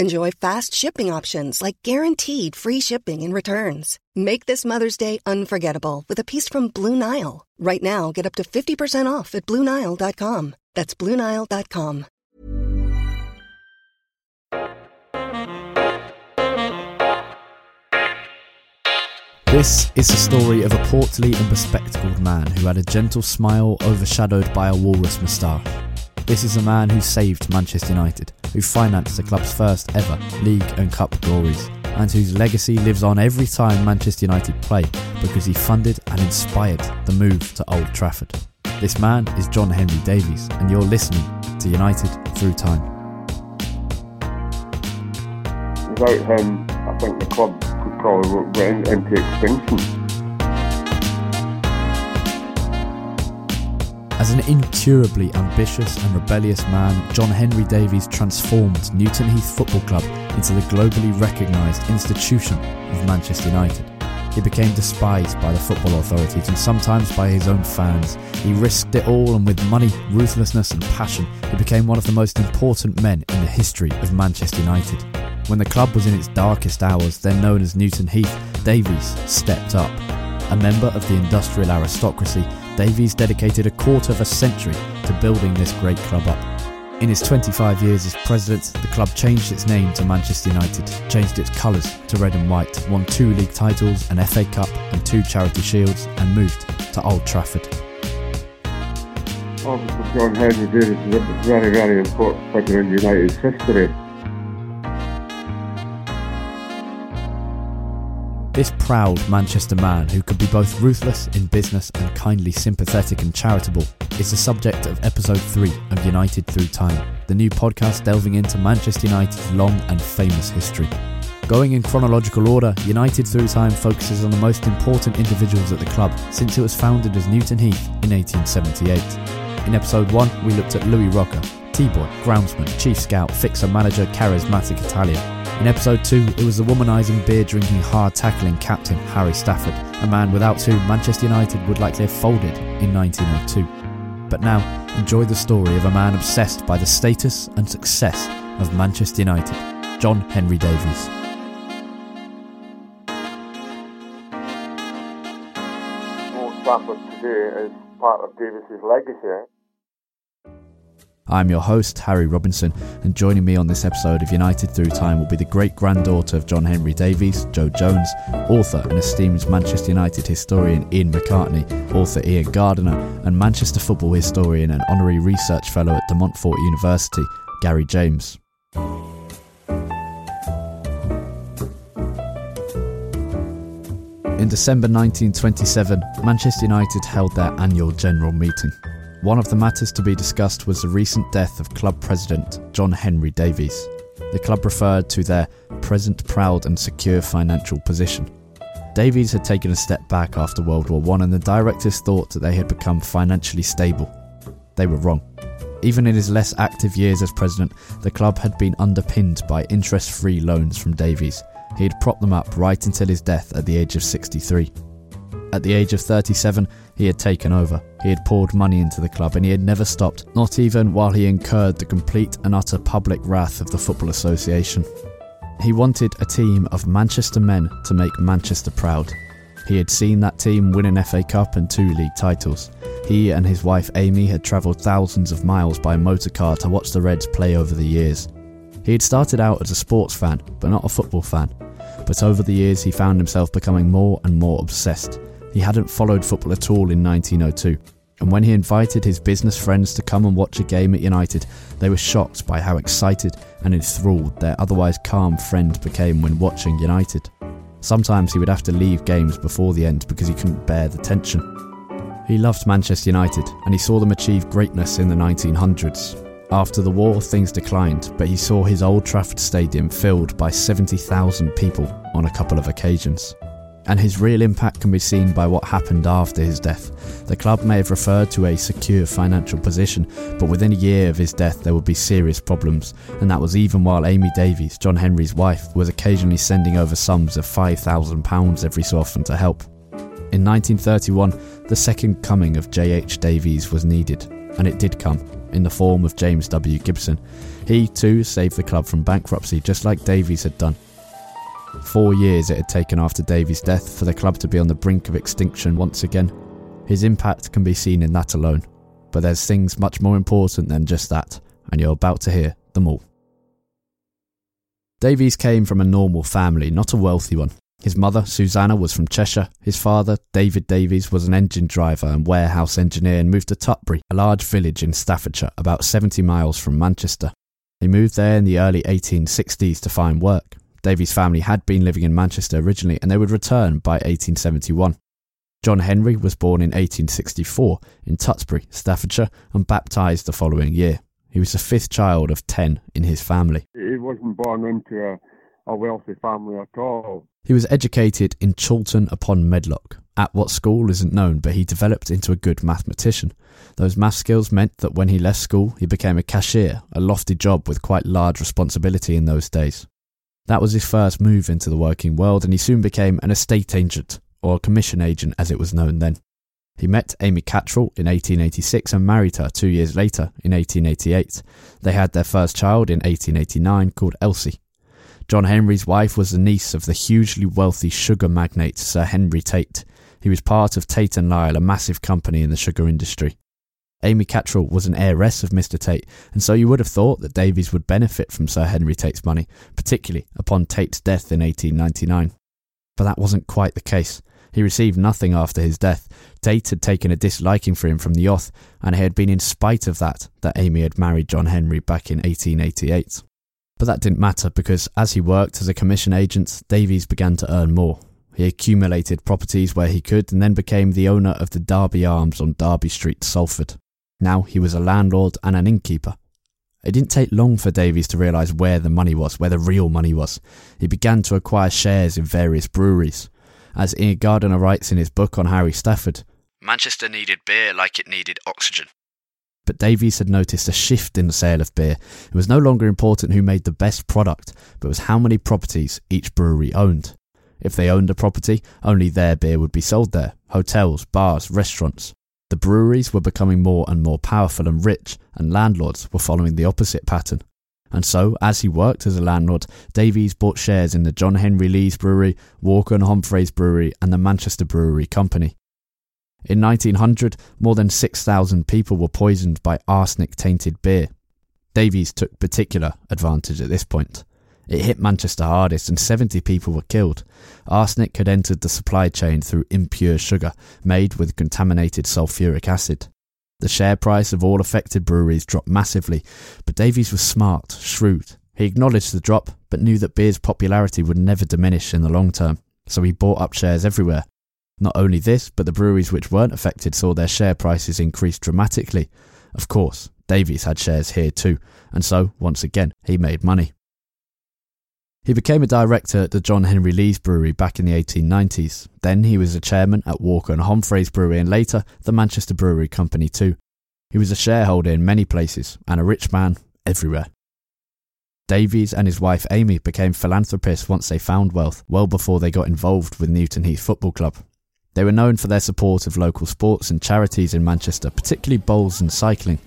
Enjoy fast shipping options like guaranteed free shipping and returns. Make this Mother's Day unforgettable with a piece from Blue Nile. Right now, get up to 50% off at BlueNile.com. That's BlueNile.com. This is the story of a portly and bespectacled man who had a gentle smile overshadowed by a walrus moustache. This is a man who saved Manchester United, who financed the club's first ever league and cup glories, and whose legacy lives on every time Manchester United play because he funded and inspired the move to Old Trafford. This man is John Henry Davies, and you're listening to United Through Time. Without him, I think the club could probably went into extinction. As an incurably ambitious and rebellious man, John Henry Davies transformed Newton Heath Football Club into the globally recognised institution of Manchester United. He became despised by the football authorities and sometimes by his own fans. He risked it all, and with money, ruthlessness, and passion, he became one of the most important men in the history of Manchester United. When the club was in its darkest hours, then known as Newton Heath, Davies stepped up. A member of the industrial aristocracy, Davies dedicated a quarter of a century to building this great club up. In his 25 years as president, the club changed its name to Manchester United, changed its colours to red and white, won two league titles, an FA Cup, and two charity shields, and moved to Old Trafford. Obviously, John Henry is a very, very important figure in United's history. This proud Manchester man, who could be both ruthless in business and kindly sympathetic and charitable, is the subject of episode 3 of United Through Time, the new podcast delving into Manchester United's long and famous history. Going in chronological order, United Through Time focuses on the most important individuals at the club since it was founded as Newton Heath in 1878. In episode 1, we looked at Louis Rocca, T-Boy, groundsman, chief scout, fixer, manager, charismatic Italian. In episode 2, it was the womanising, beer drinking, hard tackling captain Harry Stafford, a man without whom Manchester United would likely have folded in 1902. But now, enjoy the story of a man obsessed by the status and success of Manchester United, John Henry Davies. Old Trafford today is part of Davies's legacy. Eh? I'm your host, Harry Robinson, and joining me on this episode of United Through Time will be the great granddaughter of John Henry Davies, Jo Jones, author and esteemed Manchester United historian Iain McCartney, author Ian Gardiner, and Manchester football historian and honorary research fellow at De Montfort University, Gary James. In December 1927, Manchester United held their annual general meeting. One of the matters to be discussed was the recent death of club president John Henry Davies. The club referred to their present proud and secure financial position. Davies had taken a step back after World War I, and the directors thought that they had become financially stable. They were wrong. Even in his less active years as president, the club had been underpinned by interest free loans from Davies. He had propped them up right until his death at the age of 63. At the age of 37, he had taken over. He had poured money into the club and he had never stopped, not even while he incurred the complete and utter public wrath of the Football Association. He wanted a team of Manchester men to make Manchester proud. He had seen that team win an FA Cup and two league titles. He and his wife Amy had travelled thousands of miles by motorcar to watch the Reds play over the years. He had started out as a sports fan, but not a football fan. but over the years he found himself becoming more and more obsessed. He hadn't followed football at all in 1902, and when he invited his business friends to come and watch a game at United, they were shocked by how excited and enthralled their otherwise calm friend became when watching United. Sometimes he would have to leave games before the end because he couldn't bear the tension. He loved Manchester United and he saw them achieve greatness in the 1900s. After the war, things declined, but he saw his Old Trafford Stadium filled by 70,000 people on a couple of occasions and his real impact can be seen by what happened after his death. The club may have referred to a secure financial position, but within a year of his death, there would be serious problems, and that was even while Amy Davies, John Henry's wife, was occasionally sending over sums of £5,000 every so often to help. In 1931, the second coming of J.H. Davies was needed, and it did come, in the form of James W. Gibson. He, too, saved the club from bankruptcy, just like Davies had done. Four years it had taken after Davies' death for the club to be on the brink of extinction once again. His impact can be seen in that alone, but there's things much more important than just that, and you're about to hear them all. Davies came from a normal family, not a wealthy one. His mother, Susanna, was from Cheshire. His father, David Davies, was an engine driver and warehouse engineer and moved to Tutbury, a large village in Staffordshire, about 70 miles from Manchester. He moved there in the early 1860s to find work. Davies' family had been living in Manchester originally and they would return by 1871. John Henry was born in 1864 in Tutbury, Staffordshire, and baptised the following year. He was the fifth child of ten in his family. He wasn't born into a, a wealthy family at all. He was educated in Chorlton upon Medlock. At what school isn't known, but he developed into a good mathematician. Those math skills meant that when he left school, he became a cashier, a lofty job with quite large responsibility in those days. That was his first move into the working world, and he soon became an estate agent, or commission agent as it was known then. He met Amy Cattrall in 1886 and married her two years later in 1888. They had their first child in 1889 called Elsie. John Henry's wife was the niece of the hugely wealthy sugar magnate Sir Henry Tate. He was part of Tate and Lyle, a massive company in the sugar industry. Amy Cattrall was an heiress of Mr. Tate, and so you would have thought that Davies would benefit from Sir Henry Tate's money, particularly upon Tate's death in 1899. But that wasn't quite the case. He received nothing after his death. Tate had taken a disliking for him from the off, and it had been in spite of that that Amy had married John Henry back in 1888. But that didn't matter because as he worked as a commission agent, Davies began to earn more. He accumulated properties where he could and then became the owner of the Derby Arms on Derby Street, Salford. Now he was a landlord and an innkeeper. It didn't take long for Davies to realise where the money was, where the real money was. He began to acquire shares in various breweries. As Ian Gardiner writes in his book on Harry Stafford, Manchester needed beer like it needed oxygen. But Davies had noticed a shift in the sale of beer. It was no longer important who made the best product, but was how many properties each brewery owned. If they owned a property, only their beer would be sold there hotels, bars, restaurants. The breweries were becoming more and more powerful and rich, and landlords were following the opposite pattern. And so, as he worked as a landlord, Davies bought shares in the John Henry Lees Brewery, Walker and Humphreys Brewery, and the Manchester Brewery Company. In 1900, more than 6,000 people were poisoned by arsenic tainted beer. Davies took particular advantage at this point. It hit Manchester hardest and 70 people were killed. Arsenic had entered the supply chain through impure sugar made with contaminated sulfuric acid. The share price of all affected breweries dropped massively, but Davies was smart, shrewd. He acknowledged the drop, but knew that beer's popularity would never diminish in the long term, so he bought up shares everywhere. Not only this, but the breweries which weren't affected saw their share prices increase dramatically. Of course, Davies had shares here too, and so, once again, he made money. He became a director at the John Henry Lees Brewery back in the 1890s. Then he was a chairman at Walker and Humphreys Brewery and later the Manchester Brewery Company too. He was a shareholder in many places and a rich man everywhere. Davies and his wife Amy became philanthropists once they found wealth, well before they got involved with Newton Heath Football Club. They were known for their support of local sports and charities in Manchester, particularly bowls and cycling.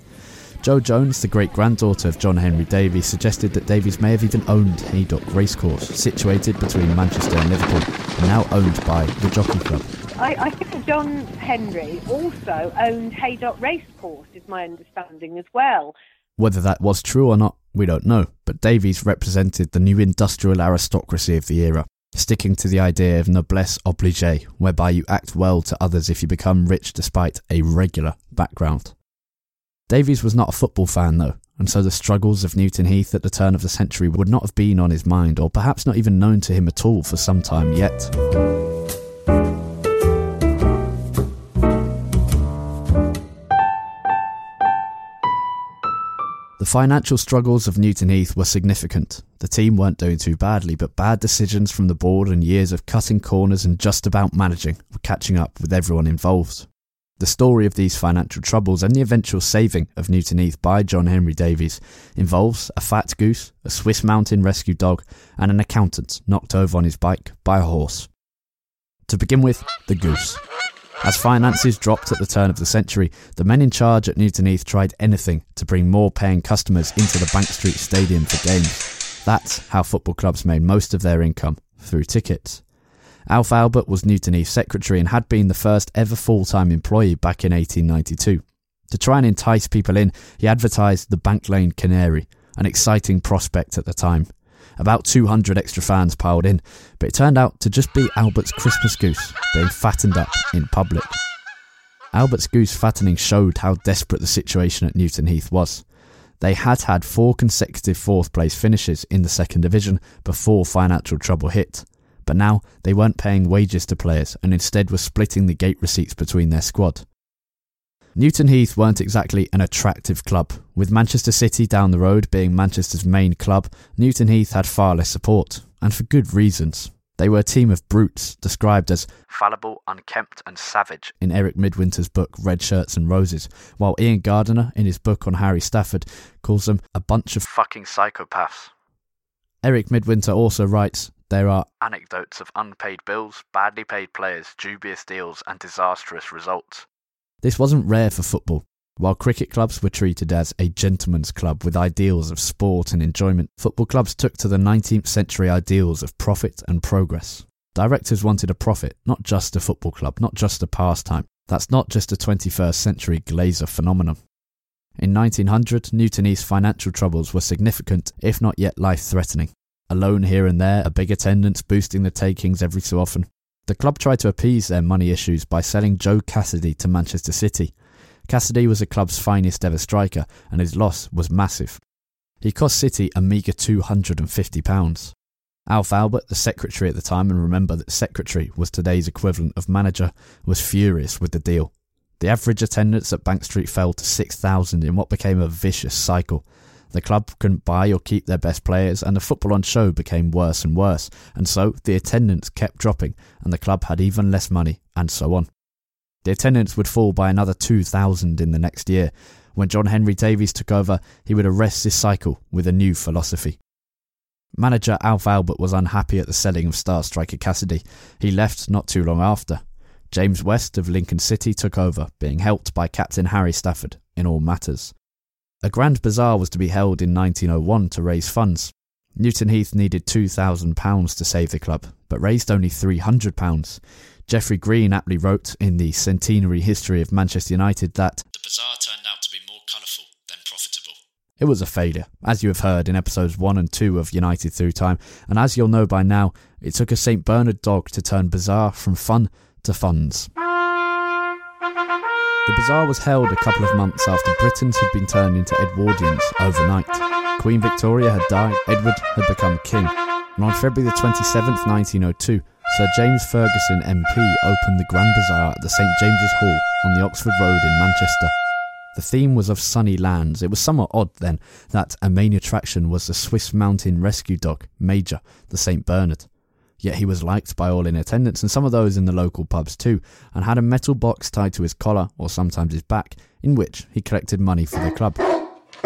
Jo Jones, the great granddaughter of John Henry Davies, suggested that Davies may have even owned Haydock Racecourse, situated between Manchester and Liverpool, and now owned by the Jockey Club. I, I think John Henry also owned Haydock Racecourse, is my understanding as well. Whether that was true or not, we don't know, but Davies represented the new industrial aristocracy of the era. sticking to the idea of noblesse oblige, whereby you act well to others if you become rich despite a regular background. Davies was not a football fan though, and so the struggles of Newton Heath at the turn of the century would not have been on his mind, or perhaps not even known to him at all for some time yet. The financial struggles of Newton Heath were significant. The team weren't doing too badly, but bad decisions from the board and years of cutting corners and just about managing were catching up with everyone involved. The story of these financial troubles and the eventual saving of Newton Heath by John Henry Davies involves a fat goose, a Swiss mountain rescue dog, and an accountant knocked over on his bike by a horse. To begin with, the goose. As finances dropped at the turn of the century, the men in charge at Newton Heath tried anything to bring more paying customers into the Bank Street Stadium for games. That's how football clubs made most of their income, through tickets. Alf Albut was Newton Heath secretary and had been the first ever full time employee back in 1892. To try and entice people in, he advertised the Bank Lane Canary, an exciting prospect at the time. About 200 extra fans piled in, but it turned out to just be Albut's Christmas goose being fattened up in public. Albut's goose fattening showed how desperate the situation at Newton Heath was. They had had four consecutive fourth place finishes in the second division before financial trouble hit, but now they weren't paying wages to players and instead were splitting the gate receipts between their squad. Newton Heath weren't exactly an attractive club. With Manchester City down the road being Manchester's main club, Newton Heath had far less support, and for good reasons. They were a team of brutes, described as fallible, unkempt, and savage in Eric Midwinter's book Red Shirts and Roses, while Ian Gardiner, in his book on Harry Stafford, calls them a bunch of fucking psychopaths. Eric Midwinter also writes, there are anecdotes of unpaid bills, badly paid players, dubious deals, and disastrous results. This wasn't rare for football. While cricket clubs were treated as a gentleman's club with ideals of sport and enjoyment, football clubs took to the 19th century ideals of profit and progress. Directors wanted a profit, not just a football club, not just a pastime. That's not just a 21st century Glazer phenomenon. In 1900, Newton Heath's financial troubles were significant, if not yet life threatening. A loan here and there, a big attendance boosting the takings every so often. The club tried to appease their money issues by selling Joe Cassidy to Manchester City. Cassidy was the club's finest ever striker, and his loss was massive. He cost City a meagre £250. Alf Albut, the secretary at the time, and remember that secretary was today's equivalent of manager, was furious with the deal. The average attendance at Bank Street fell to 6,000 in what became a vicious cycle. The club couldn't buy or keep their best players, and the football on show became worse and worse, and so the attendance kept dropping, and the club had even less money, and so on. The attendance would fall by another 2,000 in the next year. When John Henry Davies took over, he would arrest this cycle with a new philosophy. Manager Alf Albut was unhappy at the selling of star striker Cassidy. He left not too long after. James West of Lincoln City took over, being helped by Captain Harry Stafford in all matters. A grand bazaar was to be held in 1901 to raise funds. Newton Heath needed £2,000 to save the club, but raised only £300. Geoffrey Green aptly wrote in the centenary history of Manchester United that the bazaar turned out to be more colourful than profitable. It was a failure, as you have heard in episodes 1 and 2 of United Through Time, and as you'll know by now, it took a St. Bernard dog to turn bazaar from fun to funds. The bazaar was held a couple of months after Britons had been turned into Edwardians overnight. Queen Victoria had died, Edward had become king, and on February the 27th, 1902, Sir James Ferguson MP opened the Grand Bazaar at the St James's Hall on the Oxford Road in Manchester. The theme was of sunny lands. It was somewhat odd then that a main attraction was the Swiss mountain rescue dog, Major, the St Bernard. Yet he was liked by all in attendance and some of those in the local pubs too, and had a metal box tied to his collar, or sometimes his back, in which he collected money for the club.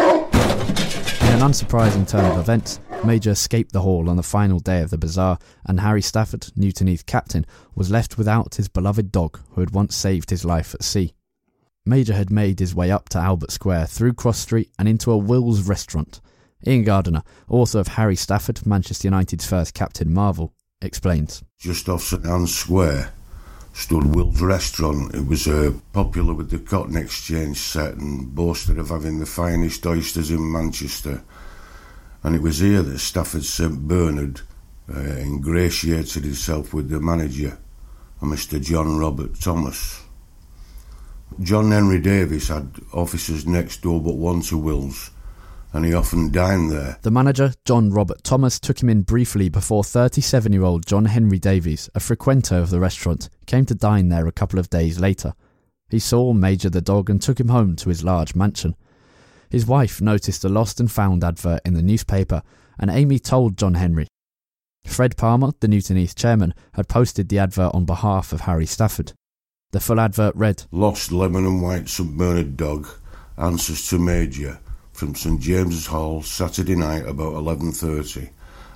In an unsurprising turn of events, Major escaped the hall on the final day of the bazaar, and Harry Stafford, Newton Heath captain, was left without his beloved dog who had once saved his life at sea. Major had made his way up to Albert Square through Cross Street and into a Will's restaurant. Ian Gardiner, author of Harry Stafford, Manchester United's first Captain Marvel, explains. Just off St Anne's Square stood Will's Restaurant. It was uh, popular with the Cotton Exchange set and boasted of having the finest oysters in Manchester. And it was here that Stafford St Bernard uh, ingratiated himself with the manager, Mr. John Robert Thomas. John Henry Davies had offices next door but one to Will's, and he often dined there. The manager, John Robert Thomas, took him in briefly before 37 year old John Henry Davies, a frequenter of the restaurant, came to dine there a couple of days later. He saw Major the dog and took him home to his large mansion. His wife noticed a lost and found advert in the newspaper, and Amy told John Henry. Fred Palmer, the Newton Heath chairman, had posted the advert on behalf of Harry Stafford. The full advert read Lost lemon and white Bernard dog answers to Major from St James's Hall Saturday night about 11.30.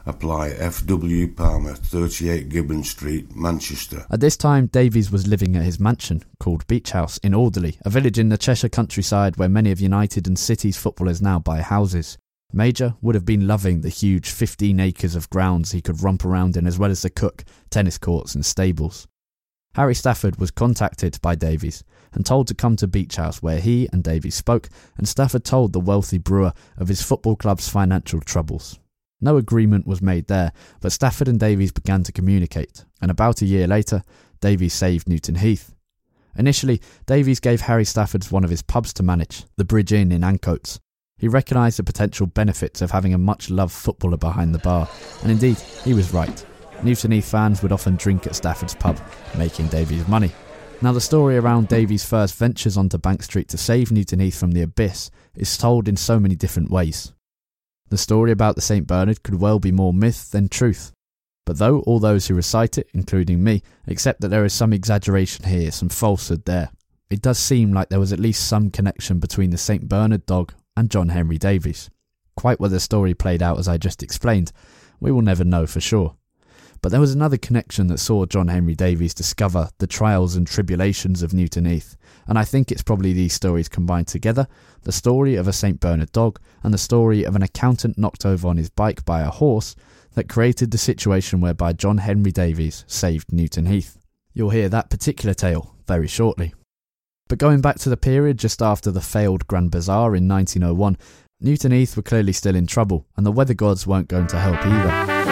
Apply F.W. Palmer, 38 Gibbon Street, Manchester. At this time, Davies was living at his mansion, called Beech House, in Alderley, a village in the Cheshire countryside where many of United and City's footballers now buy houses. Major would have been loving the huge 15 acres of grounds he could romp around in, as well as the cook, tennis courts, and stables. Harry Stafford was contacted by Davies and told to come to Beech House, where he and Davies spoke, and Stafford told the wealthy brewer of his football club's financial troubles. No agreement was made there, but Stafford and Davies began to communicate, and about a year later, Davies saved Newton Heath. Initially, Davies gave Harry Stafford one of his pubs to manage, the Bridge Inn in Ancoats. He recognised the potential benefits of having a much loved footballer behind the bar, and indeed, he was right. Newton Heath fans would often drink at Stafford's pub, making Davies money. Now, the story around Davies' first ventures onto Bank Street to save Newton Heath from the abyss is told in so many different ways. The story about the St. Bernard could well be more myth than truth. But though all those who recite it, including me, accept that there is some exaggeration here, some falsehood there, it does seem like there was at least some connection between the St. Bernard dog and John Henry Davies. Quite whether the story played out as I just explained, we will never know for sure. But there was another connection that saw John Henry Davies discover the trials and tribulations of Newton Heath, and I think it's probably these stories combined together the story of a St. Bernard dog and the story of an accountant knocked over on his bike by a horse that created the situation whereby John Henry Davies saved Newton Heath. You'll hear that particular tale very shortly. But going back to the period just after the failed Grand Bazaar in 1901, Newton Heath were clearly still in trouble, and the weather gods weren't going to help either.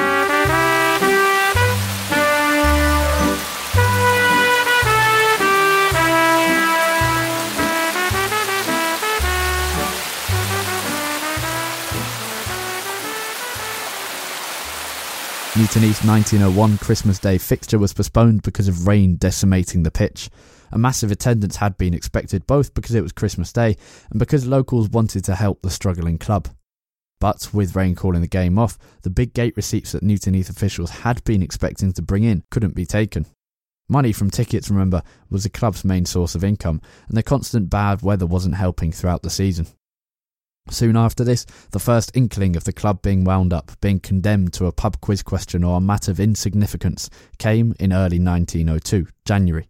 Newton Heath 1901 Christmas Day fixture was postponed because of rain decimating the pitch. A massive attendance had been expected both because it was Christmas Day and because locals wanted to help the struggling club. But with rain calling the game off, the big gate receipts that Newton Heath officials had been expecting to bring in couldn't be taken. Money from tickets, remember, was the club's main source of income, and the constant bad weather wasn't helping throughout the season. Soon after this, the first inkling of the club being wound up, being condemned to a pub quiz question or a matter of insignificance, came in early 1902, January.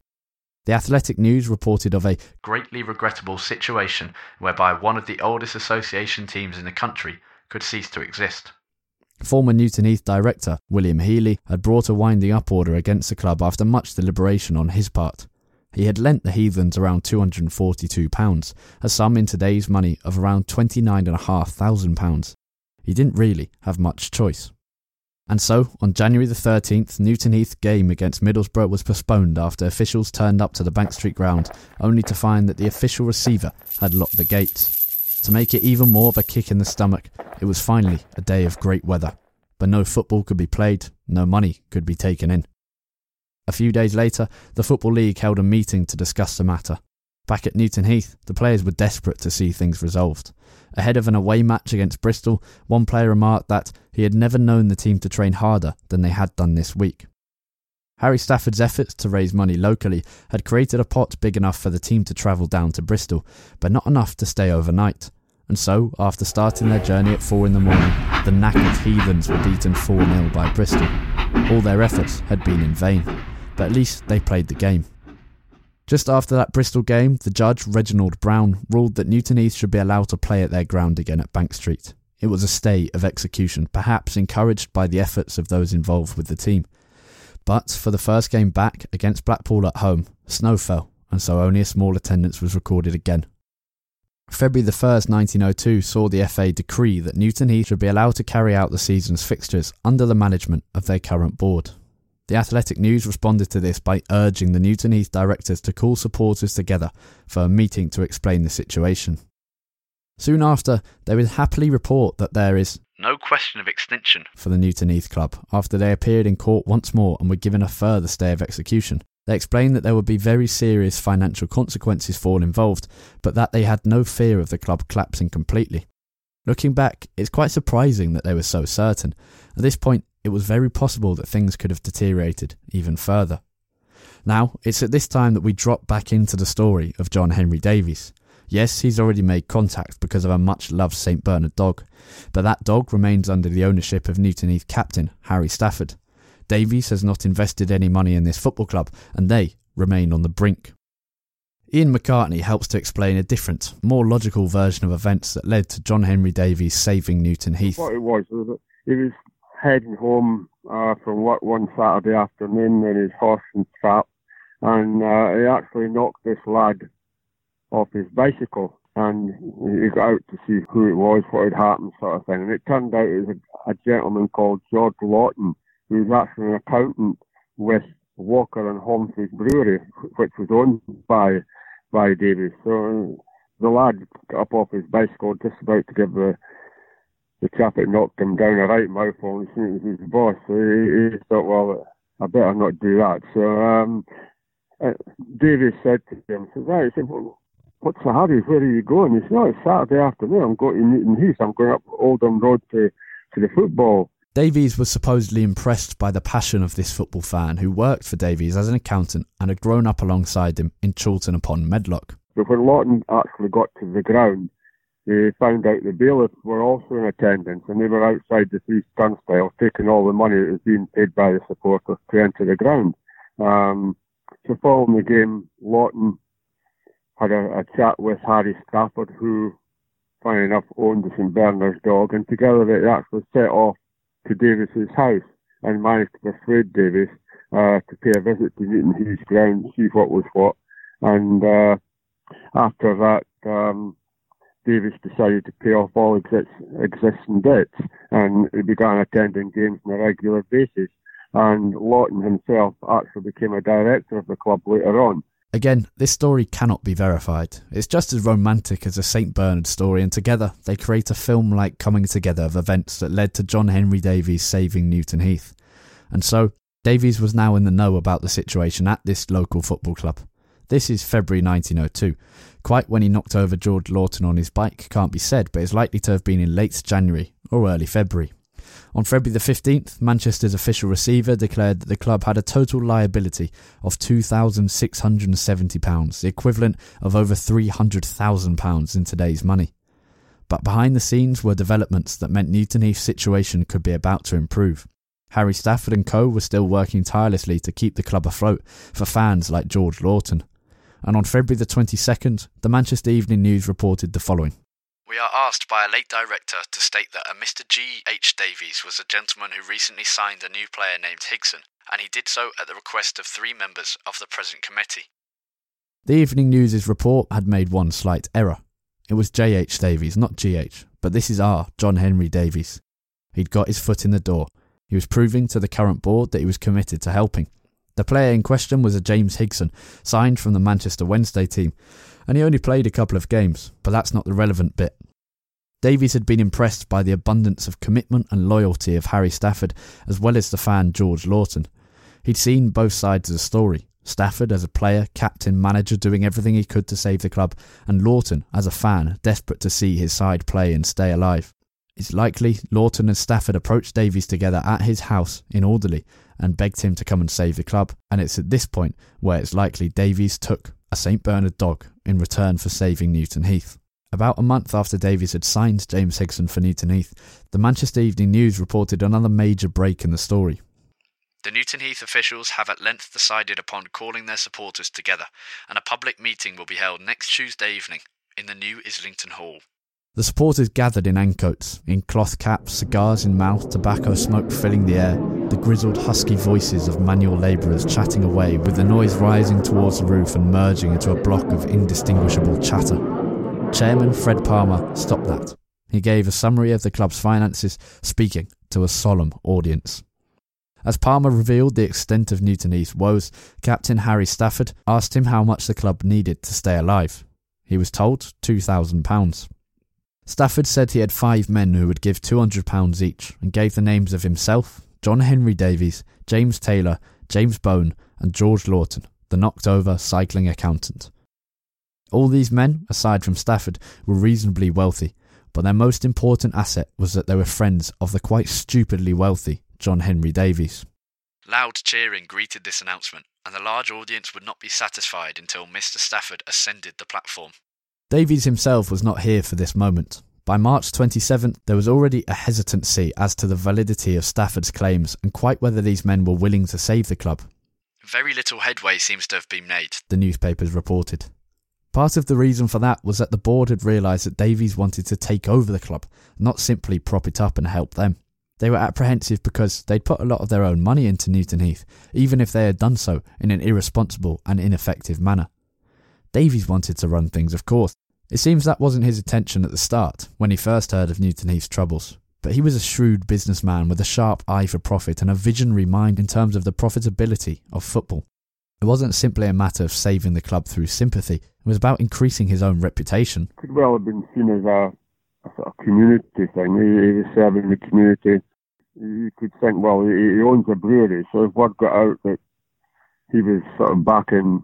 The Athletic News reported of a greatly regrettable situation whereby one of the oldest association teams in the country could cease to exist. Former Newton Heath director William Healy had brought a winding up order against the club after much deliberation on his part. He had lent the heathens around £242, a sum in today's money of around £29,500. He didn't really have much choice. And so, on January the 13th, Newton Heath game against Middlesbrough was postponed after officials turned up to the Bank Street ground, only to find that the official receiver had locked the gates. To make it even more of a kick in the stomach, it was finally a day of great weather. But no football could be played, no money could be taken in. A few days later, the Football League held a meeting to discuss the matter. Back at Newton Heath, the players were desperate to see things resolved. Ahead of an away match against Bristol, one player remarked that he had never known the team to train harder than they had done this week. Harry Stafford's efforts to raise money locally had created a pot big enough for the team to travel down to Bristol, but not enough to stay overnight. And so, after starting their journey at 4 in the morning, the knackered heathens were beaten 4 0 by Bristol. All their efforts had been in vain but at least they played the game. Just after that Bristol game, the judge, Reginald Brown, ruled that Newton Heath should be allowed to play at their ground again at Bank Street. It was a stay of execution, perhaps encouraged by the efforts of those involved with the team. But for the first game back against Blackpool at home, snow fell, and so only a small attendance was recorded again. February the 1st, 1902 saw the FA decree that Newton Heath should be allowed to carry out the season's fixtures under the management of their current board. The Athletic News responded to this by urging the Newton Heath directors to call supporters together for a meeting to explain the situation. Soon after, they would happily report that there is no question of extinction for the Newton Heath Club after they appeared in court once more and were given a further stay of execution. They explained that there would be very serious financial consequences for all involved, but that they had no fear of the club collapsing completely. Looking back, it's quite surprising that they were so certain. At this point, it was very possible that things could have deteriorated even further. Now, it's at this time that we drop back into the story of John Henry Davies. Yes, he's already made contact because of a much loved St. Bernard dog, but that dog remains under the ownership of Newton Heath captain Harry Stafford. Davies has not invested any money in this football club, and they remain on the brink. Iain McCartney helps to explain a different, more logical version of events that led to John Henry Davies saving Newton Heath. What it was, he was heading home uh, from work one Saturday afternoon in his horse and trap, and uh, he actually knocked this lad off his bicycle and he got out to see who it was, what had happened, sort of thing. And it turned out it was a, a gentleman called George Lawton, who was actually an accountant with Walker and Holmes's Brewery, which was owned by by Davies. So the lad got up off his bicycle, just about to give the the chap that knocked him down a right mouthful, and seen it was his boss. So he, he thought, well, I better not do that. So um, uh, Davies said to him, "said Right, said, well, what's the hurry? Where are you going? He said, no, it's Saturday afternoon. I'm going to Newton Heath. I'm going up Oldham Road to, to the football. Davies was supposedly impressed by the passion of this football fan who worked for Davies as an accountant and had grown up alongside him in Chorlton upon Medlock. But when Lawton actually got to the ground, he found out the bailiffs were also in attendance and they were outside the three turnstiles taking all the money that was being paid by the supporters to enter the ground. Um, so following the game, Lawton had a, a chat with Harry Stafford, who, funny enough, owned the St Bernard's dog, and together they actually set off to Davies's house and managed to persuade Davies uh, to pay a visit to Newton Heath ground, see what was what. And uh, after that, um, Davies decided to pay off all exist- existing debts, and he began attending games on a regular basis. And Lawton himself actually became a director of the club later on. Again, this story cannot be verified. It's just as romantic as a St. Bernard story, and together they create a film like coming together of events that led to John Henry Davies saving Newton Heath. And so, Davies was now in the know about the situation at this local football club. This is February 1902. Quite when he knocked over George Lawton on his bike can't be said, but is likely to have been in late January or early February. On February the 15th, Manchester's official receiver declared that the club had a total liability of £2,670, the equivalent of over £300,000 in today's money. But behind the scenes were developments that meant Newton Heath's situation could be about to improve. Harry Stafford and co were still working tirelessly to keep the club afloat for fans like George Lawton. And on February the 22nd, the Manchester Evening News reported the following. We are asked by a late director to state that a Mr. G. H. Davies was a gentleman who recently signed a new player named Higson, and he did so at the request of three members of the present committee. The Evening News' report had made one slight error. It was J. H. Davies, not G. H., but this is our John Henry Davies. He'd got his foot in the door. He was proving to the current board that he was committed to helping. The player in question was a James Higson, signed from the Manchester Wednesday team, and he only played a couple of games, but that's not the relevant bit. Davies had been impressed by the abundance of commitment and loyalty of Harry Stafford, as well as the fan George Lawton. He'd seen both sides of the story Stafford as a player, captain, manager doing everything he could to save the club, and Lawton as a fan, desperate to see his side play and stay alive. It's likely Lawton and Stafford approached Davies together at his house in Alderley and begged him to come and save the club, and it's at this point where it's likely Davies took a St Bernard dog in return for saving Newton Heath. About a month after Davies had signed James Higson for Newton Heath, the Manchester Evening News reported another major break in the story. The Newton Heath officials have at length decided upon calling their supporters together, and a public meeting will be held next Tuesday evening in the new Islington Hall. The supporters gathered in Ancoats, in cloth caps, cigars in mouth, tobacco smoke filling the air, the grizzled, husky voices of manual labourers chatting away, with the noise rising towards the roof and merging into a block of indistinguishable chatter. Chairman Fred Palmer stopped that. He gave a summary of the club's finances, speaking to a solemn audience. As Palmer revealed the extent of Newton Heath's woes, Captain Harry Stafford asked him how much the club needed to stay alive. He was told £2,000. Stafford said he had five men who would give £200 each and gave the names of himself, John Henry Davies, James Taylor, James Bone, and George Lawton, the knocked over cycling accountant. All these men, aside from Stafford, were reasonably wealthy, but their most important asset was that they were friends of the quite stupidly wealthy John Henry Davies. Loud cheering greeted this announcement, and the large audience would not be satisfied until Mr. Stafford ascended the platform. Davies himself was not here for this moment. By March 27th, there was already a hesitancy as to the validity of Stafford's claims and quite whether these men were willing to save the club. Very little headway seems to have been made, the newspapers reported. Part of the reason for that was that the board had realised that Davies wanted to take over the club, not simply prop it up and help them. They were apprehensive because they'd put a lot of their own money into Newton Heath, even if they had done so in an irresponsible and ineffective manner. Davies wanted to run things, of course. It seems that wasn't his intention at the start, when he first heard of Newton Heath's troubles. But he was a shrewd businessman with a sharp eye for profit and a visionary mind in terms of the profitability of football. It wasn't simply a matter of saving the club through sympathy, it was about increasing his own reputation. Could well have been seen as a, a sort of community thing. He, he was serving the community. You could think, well, he, he owns a brewery, so if word got out that he was sort of backing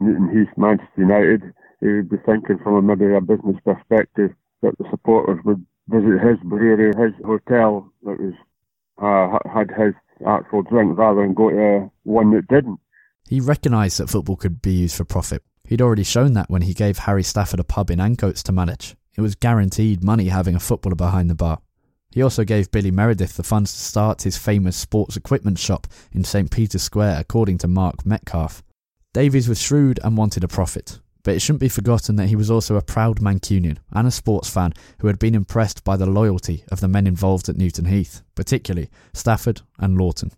Newton Heath, Manchester United, he would be thinking from a, maybe a business perspective that the supporters would visit his brewery, his hotel that was uh, had his actual drink rather than go to one that didn't. He recognised that football could be used for profit. He'd already shown that when he gave Harry Stafford a pub in Ancoats to manage. It was guaranteed money having a footballer behind the bar. He also gave Billy Meredith the funds to start his famous sports equipment shop in St. Peter's Square, according to Mark Metcalf. Davies was shrewd and wanted a profit, but it shouldn't be forgotten that he was also a proud Mancunian and a sports fan who had been impressed by the loyalty of the men involved at Newton Heath, particularly Stafford and Lawton.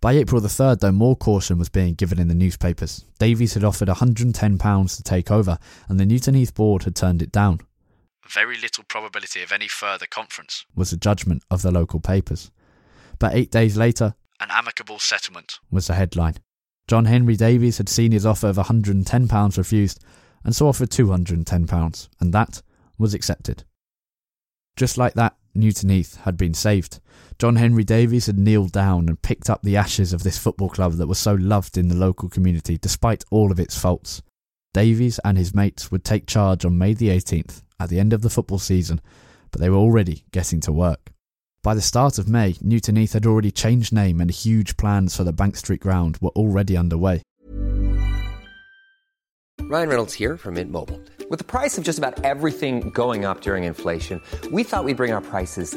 By April the 3rd, though, more caution was being given in the newspapers. Davies had offered £110 to take over, and the Newton Heath board had turned it down. Very little probability of any further conference, was the judgment of the local papers. But eight days later, an amicable settlement was the headline. John Henry Davies had seen his offer of £110 refused and so offered £210, and that was accepted. Just like that, Newton Heath had been saved. John Henry Davies had kneeled down and picked up the ashes of this football club that was so loved in the local community despite all of its faults. Davies and his mates would take charge on May the 18th at the end of the football season, but they were already getting to work. By the start of May, Newton Heath had already changed name and huge plans for the Bank Street ground were already underway. Ryan Reynolds here from Mint Mobile. With the price of just about everything going up during inflation, we thought we'd bring our prices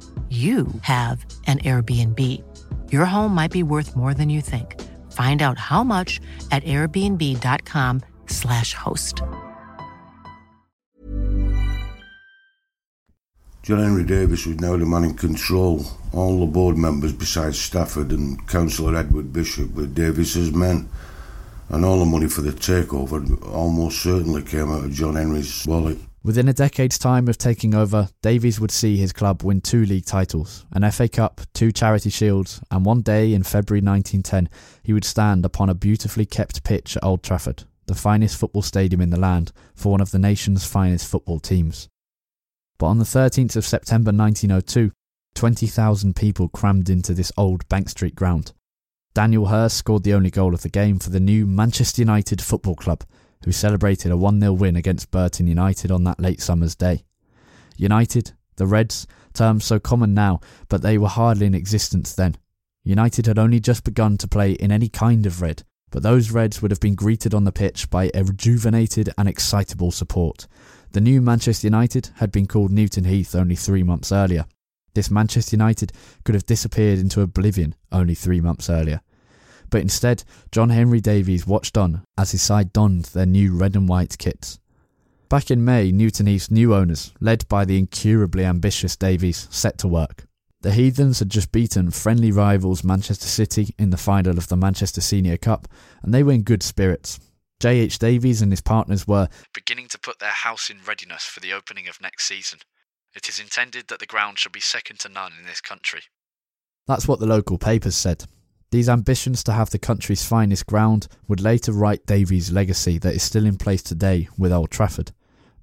you have an Airbnb. Your home might be worth more than you think. Find out how much at airbnb.com/slash host. John Henry Davies was now the man in control. All the board members, besides Stafford and Councillor Edward Bishop, were Davies's men. And all the money for the takeover almost certainly came out of John Henry's wallet. Within a decade's time of taking over, Davies would see his club win two league titles, an FA Cup, two Charity Shields, and one day in February 1910, he would stand upon a beautifully kept pitch at Old Trafford, the finest football stadium in the land for one of the nation's finest football teams. But on the 13th of September 1902, 20,000 people crammed into this old Bank Street ground. Daniel Hurst scored the only goal of the game for the new Manchester United Football Club, who celebrated a 1 0 win against Burton United on that late summer's day. United, the Reds, terms so common now, but they were hardly in existence then. United had only just begun to play in any kind of red, but those Reds would have been greeted on the pitch by a rejuvenated and excitable support. The new Manchester United had been called Newton Heath only three months earlier. This Manchester United could have disappeared into oblivion only three months earlier but instead, John Henry Davies watched on as his side donned their new red and white kits. Back in May, Newton Heath's new owners, led by the incurably ambitious Davies, set to work. The Heathens had just beaten friendly rivals Manchester City in the final of the Manchester Senior Cup, and they were in good spirits. J.H. Davies and his partners were beginning to put their house in readiness for the opening of next season. It is intended that the ground shall be second to none in this country. That's what the local papers said, these ambitions to have the country's finest ground would later write Davies' legacy that is still in place today with Old Trafford.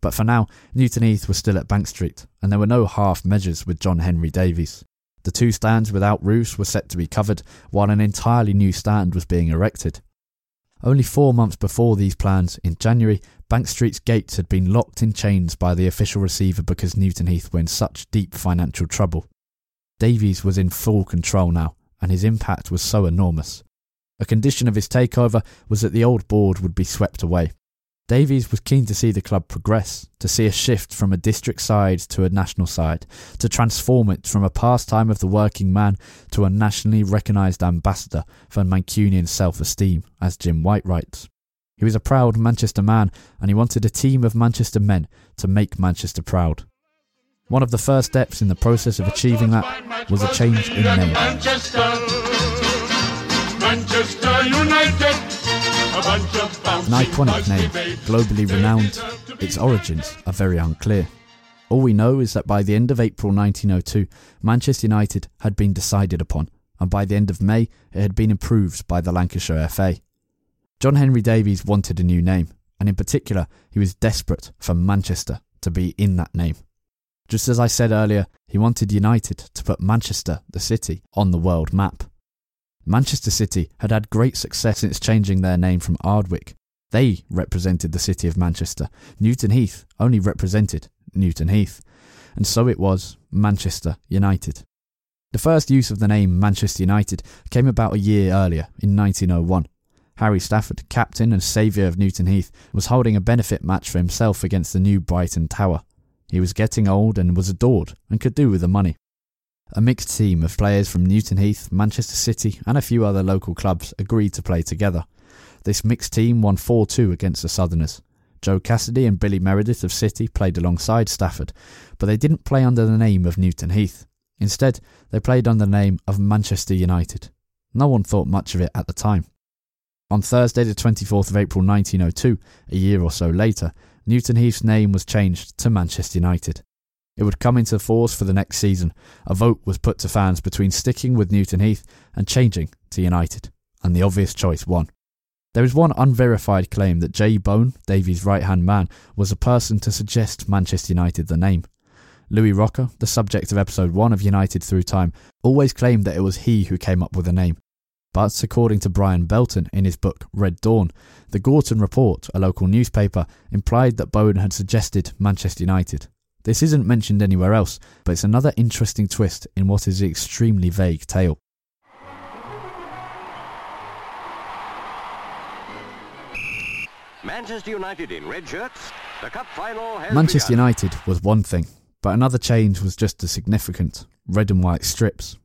But for now, Newton Heath was still at Bank Street, and there were no half measures with John Henry Davies. The two stands without roofs were set to be covered, while an entirely new stand was being erected. Only four months before these plans, in January, Bank Street's gates had been locked in chains by the official receiver because Newton Heath were in such deep financial trouble. Davies was in full control now, and his impact was so enormous. A condition of his takeover was that the old board would be swept away. Davies was keen to see the club progress, to see a shift from a district side to a national side, to transform it from a pastime of the working man to a nationally recognised ambassador for Mancunian self esteem, as Jim White writes. He was a proud Manchester man, and he wanted a team of Manchester men to make Manchester proud. One of the first steps in the process of achieving that was a change in name. Manchester, Manchester United, An iconic name, globally renowned, its origins are very unclear. All we know is that by the end of April 1902, Manchester United had been decided upon, and by the end of May, it had been approved by the Lancashire FA. John Henry Davies wanted a new name, and in particular, he was desperate for Manchester to be in that name. Just as I said earlier, he wanted United to put Manchester, the city, on the world map. Manchester City had had great success since changing their name from Ardwick. They represented the city of Manchester. Newton Heath only represented Newton Heath. And so it was Manchester United. The first use of the name Manchester United came about a year earlier, in 1901. Harry Stafford, captain and saviour of Newton Heath, was holding a benefit match for himself against the new Brighton Tower. He was getting old and was adored and could do with the money. A mixed team of players from Newton Heath, Manchester City, and a few other local clubs agreed to play together. This mixed team won 4 2 against the Southerners. Joe Cassidy and Billy Meredith of City played alongside Stafford, but they didn't play under the name of Newton Heath. Instead, they played under the name of Manchester United. No one thought much of it at the time. On Thursday, the 24th of April 1902, a year or so later, Newton Heath's name was changed to Manchester United. It would come into force for the next season. A vote was put to fans between sticking with Newton Heath and changing to United, and the obvious choice won. There is one unverified claim that J. Bone, Davies' right hand man, was a person to suggest Manchester United the name. Louis Rocca, the subject of episode 1 of United Through Time, always claimed that it was he who came up with the name. But according to Brian Belton in his book Red Dawn, the Gorton Report, a local newspaper, implied that Bowen had suggested Manchester United. This isn't mentioned anywhere else, but it's another interesting twist in what is an extremely vague tale. Manchester United in red shirts. The cup final Manchester begun. United was one thing, but another change was just as significant red and white strips.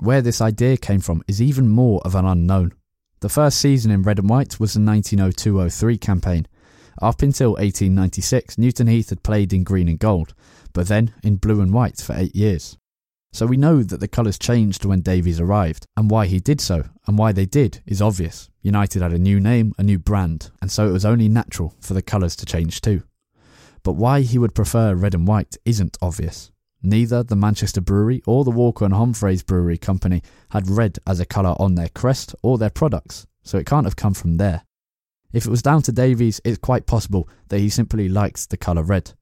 Where this idea came from is even more of an unknown. The first season in red and white was the 1902 03 campaign. Up until 1896, Newton Heath had played in green and gold, but then in blue and white for eight years. So we know that the colours changed when Davies arrived, and why he did so, and why they did, is obvious. United had a new name, a new brand, and so it was only natural for the colours to change too. But why he would prefer red and white isn't obvious. Neither the Manchester Brewery or the Walker and Homfray Brewery Company had red as a colour on their crest or their products, so it can't have come from there. If it was down to Davies, it's quite possible that he simply likes the colour red.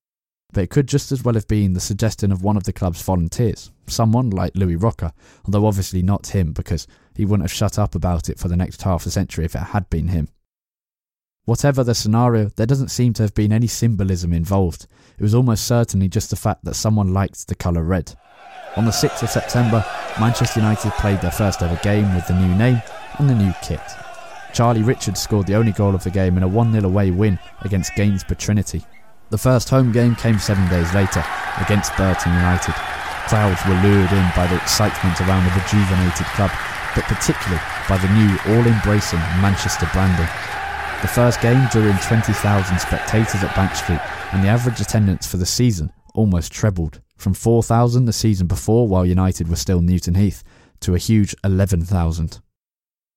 But it could just as well have been the suggestion of one of the club's volunteers, someone like Louis Rocca, although obviously not him because he wouldn't have shut up about it for the next half a century if it had been him. Whatever the scenario, there doesn't seem to have been any symbolism involved. It was almost certainly just the fact that someone liked the colour red. On the 6th of September, Manchester United played their first ever game with the new name and the new kit. Charlie Richards scored the only goal of the game in a 1 0 away win against Gainsborough Trinity. The first home game came seven days later against Burton United. Crowds were lured in by the excitement around the rejuvenated club, but particularly by the new all embracing Manchester branding. The first game drew in 20,000 spectators at Bank Street, and the average attendance for the season almost trebled from 4,000 the season before while United were still Newton Heath to a huge 11,000.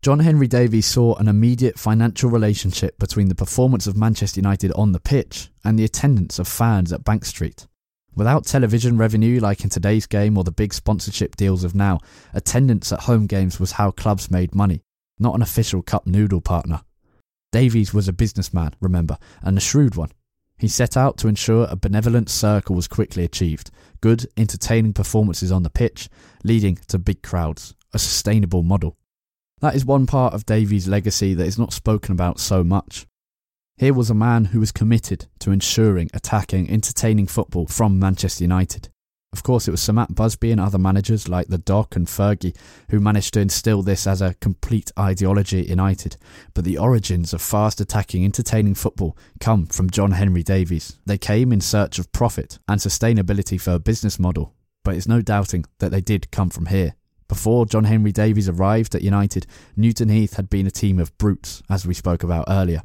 John Henry Davies saw an immediate financial relationship between the performance of Manchester United on the pitch and the attendance of fans at Bank Street. Without television revenue like in today's game or the big sponsorship deals of now, attendance at home games was how clubs made money, not an official cup noodle partner. Davies was a businessman, remember, and a shrewd one. He set out to ensure a benevolent circle was quickly achieved, good, entertaining performances on the pitch, leading to big crowds, a sustainable model. That is one part of Davies' legacy that is not spoken about so much. Here was a man who was committed to ensuring attacking, entertaining football from Manchester United. Of course, it was Sir Matt Busby and other managers like the Doc and Fergie who managed to instill this as a complete ideology at United. But the origins of fast attacking, entertaining football come from John Henry Davies. They came in search of profit and sustainability for a business model, but it's no doubting that they did come from here. Before John Henry Davies arrived at United, Newton Heath had been a team of brutes, as we spoke about earlier.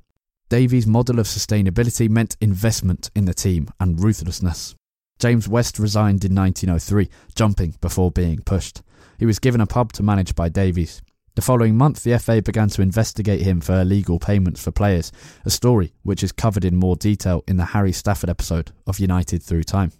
Davies' model of sustainability meant investment in the team and ruthlessness. James West resigned in 1903, jumping before being pushed. He was given a pub to manage by Davies. The following month, the FA began to investigate him for illegal payments for players, a story which is covered in more detail in the Harry Stafford episode of United Through Time.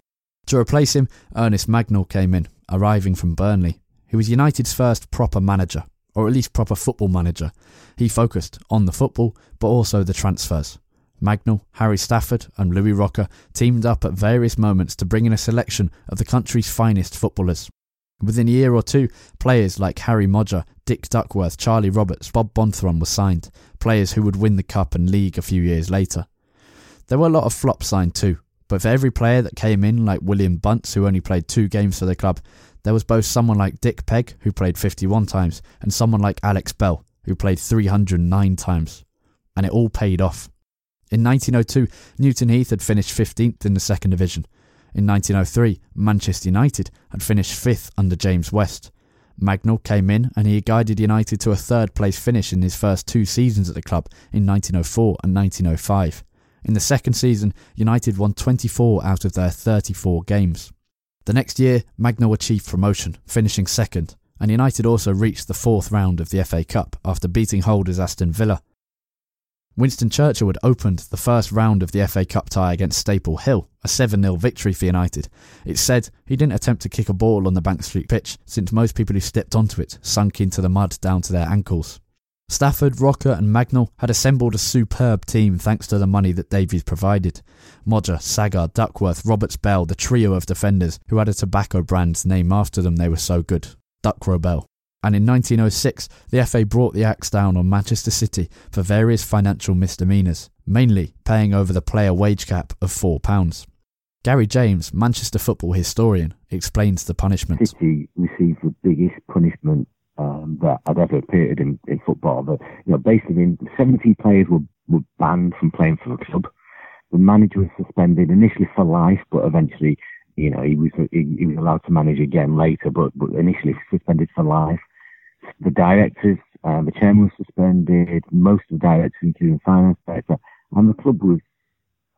To replace him, Ernest Mangnall came in, arriving from Burnley. He was United's first proper manager, or at least proper football manager. He focused on the football, but also the transfers. Mangnall, Harry Stafford, and Louis Rocca teamed up at various moments to bring in a selection of the country's finest footballers. Within a year or two, players like Harry Moger, Dick Duckworth, Charlie Roberts, Bob Bonthron were signed, players who would win the Cup and League a few years later. There were a lot of flops signed too, but for every player that came in, like William Bunce, who only played two games for the club, there was both someone like Dick Pegg, who played 51 times, and someone like Alex Bell, who played 309 times. And it all paid off. In 1902, Newton Heath had finished 15th in the second division. In 1903, Manchester United had finished 5th under James West. Mangnall came in and he guided United to a third place finish in his first two seasons at the club in 1904 and 1905. In the second season, United won 24 out of their 34 games. The next year, Mangnall achieved promotion, finishing second, and United also reached the fourth round of the FA Cup after beating holders Aston Villa. Winston Churchill had opened the first round of the FA Cup tie against Staple Hill, a 7 0 victory for United. It's said he didn't attempt to kick a ball on the Bank Street pitch, since most people who stepped onto it sunk into the mud down to their ankles. Stafford, Rocca, and Mangnall had assembled a superb team thanks to the money that Davies provided. Moger, Sagar, Duckworth, Roberts Bell, the trio of defenders who had a tobacco brand named after them, they were so good. Duckrow Bell. And in 1906, the FA brought the axe down on Manchester City for various financial misdemeanours, mainly paying over the player wage cap of £4. Gary James, Manchester football historian, explains the punishment. City received the biggest punishment um, that I'd ever appeared in, in football. But you know, basically, 70 players were, were banned from playing for the club. The manager was suspended initially for life, but eventually, you know, he was he, he was allowed to manage again later, but, but initially suspended for life. The directors, uh, the chairman was suspended. Most of the directors, including finance director, and the club was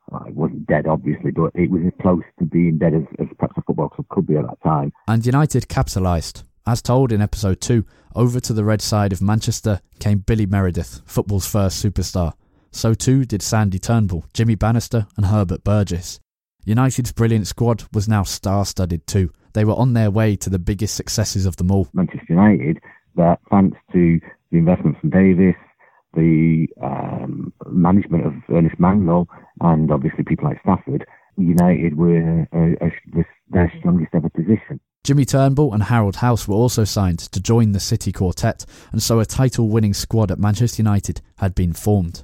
well, it wasn't dead, obviously, but it was as close to being dead as, as perhaps a football club could be at that time. And United capitalised. As told in episode 2, over to the red side of Manchester came Billy Meredith, football's first superstar. So too did Sandy Turnbull, Jimmy Bannister, and Herbert Burgess. United's brilliant squad was now star studded too. They were on their way to the biggest successes of them all. Manchester United, that thanks to the investment from Davies, the um, management of Ernest Mangnall, and obviously people like Stafford, United were uh, their strongest ever position. Jimmy Turnbull and Harold Halse were also signed to join the City Quartet, and so a title winning squad at Manchester United had been formed.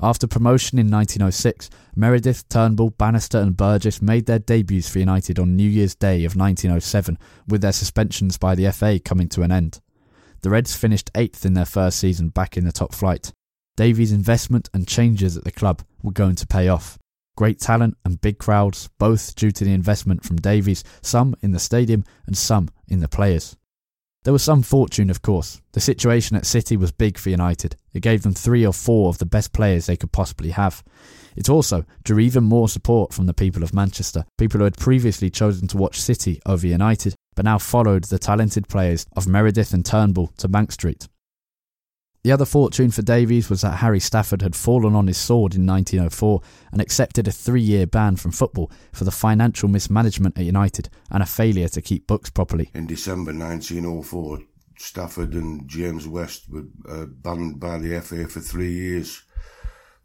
After promotion in 1906, Meredith, Turnbull, Bannister, and Burgess made their debuts for United on New Year's Day of 1907, with their suspensions by the FA coming to an end. The Reds finished eighth in their first season back in the top flight. Davies' investment and changes at the club were going to pay off. Great talent and big crowds, both due to the investment from Davies, some in the stadium and some in the players. There was some fortune, of course. The situation at City was big for United. It gave them three or four of the best players they could possibly have. It also drew even more support from the people of Manchester, people who had previously chosen to watch City over United, but now followed the talented players of Meredith and Turnbull to Bank Street. The other fortune for Davies was that Harry Stafford had fallen on his sword in 1904 and accepted a three year ban from football for the financial mismanagement at United and a failure to keep books properly. In December 1904, Stafford and James West were uh, banned by the FA for three years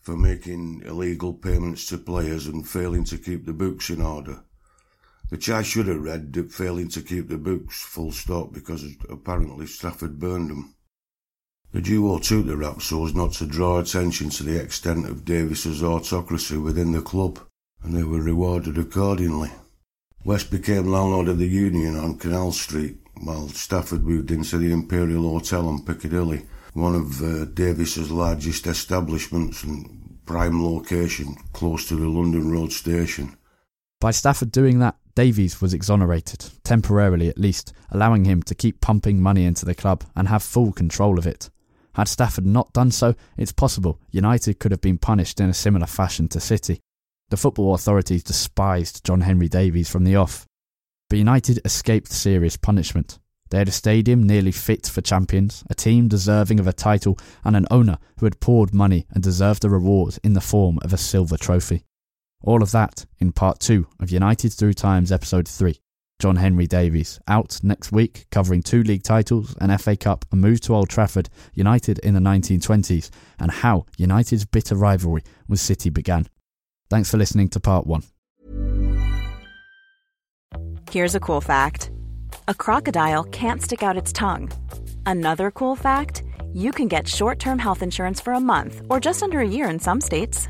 for making illegal payments to players and failing to keep the books in order. Which I should have read, failing to keep the books full stop because apparently Stafford burned them. The duo took the rap so as not to draw attention to the extent of Davies's autocracy within the club, and they were rewarded accordingly. West became landlord of the Union on Canal Street, while Stafford moved into the Imperial Hotel on Piccadilly, one of uh, Davies's largest establishments and prime location close to the London Road station. By Stafford doing that, Davies was exonerated, temporarily at least, allowing him to keep pumping money into the club and have full control of it. Had Stafford not done so, it's possible United could have been punished in a similar fashion to City. The football authorities despised John Henry Davies from the off. But United escaped serious punishment. They had a stadium nearly fit for champions, a team deserving of a title, and an owner who had poured money and deserved a reward in the form of a silver trophy. All of that in part two of United Through Times episode 3. John Henry Davies, out next week, covering two league titles, an FA Cup, a move to Old Trafford, United in the 1920s, and how United's bitter rivalry with City began. Thanks for listening to part one. Here's a cool fact a crocodile can't stick out its tongue. Another cool fact you can get short term health insurance for a month or just under a year in some states.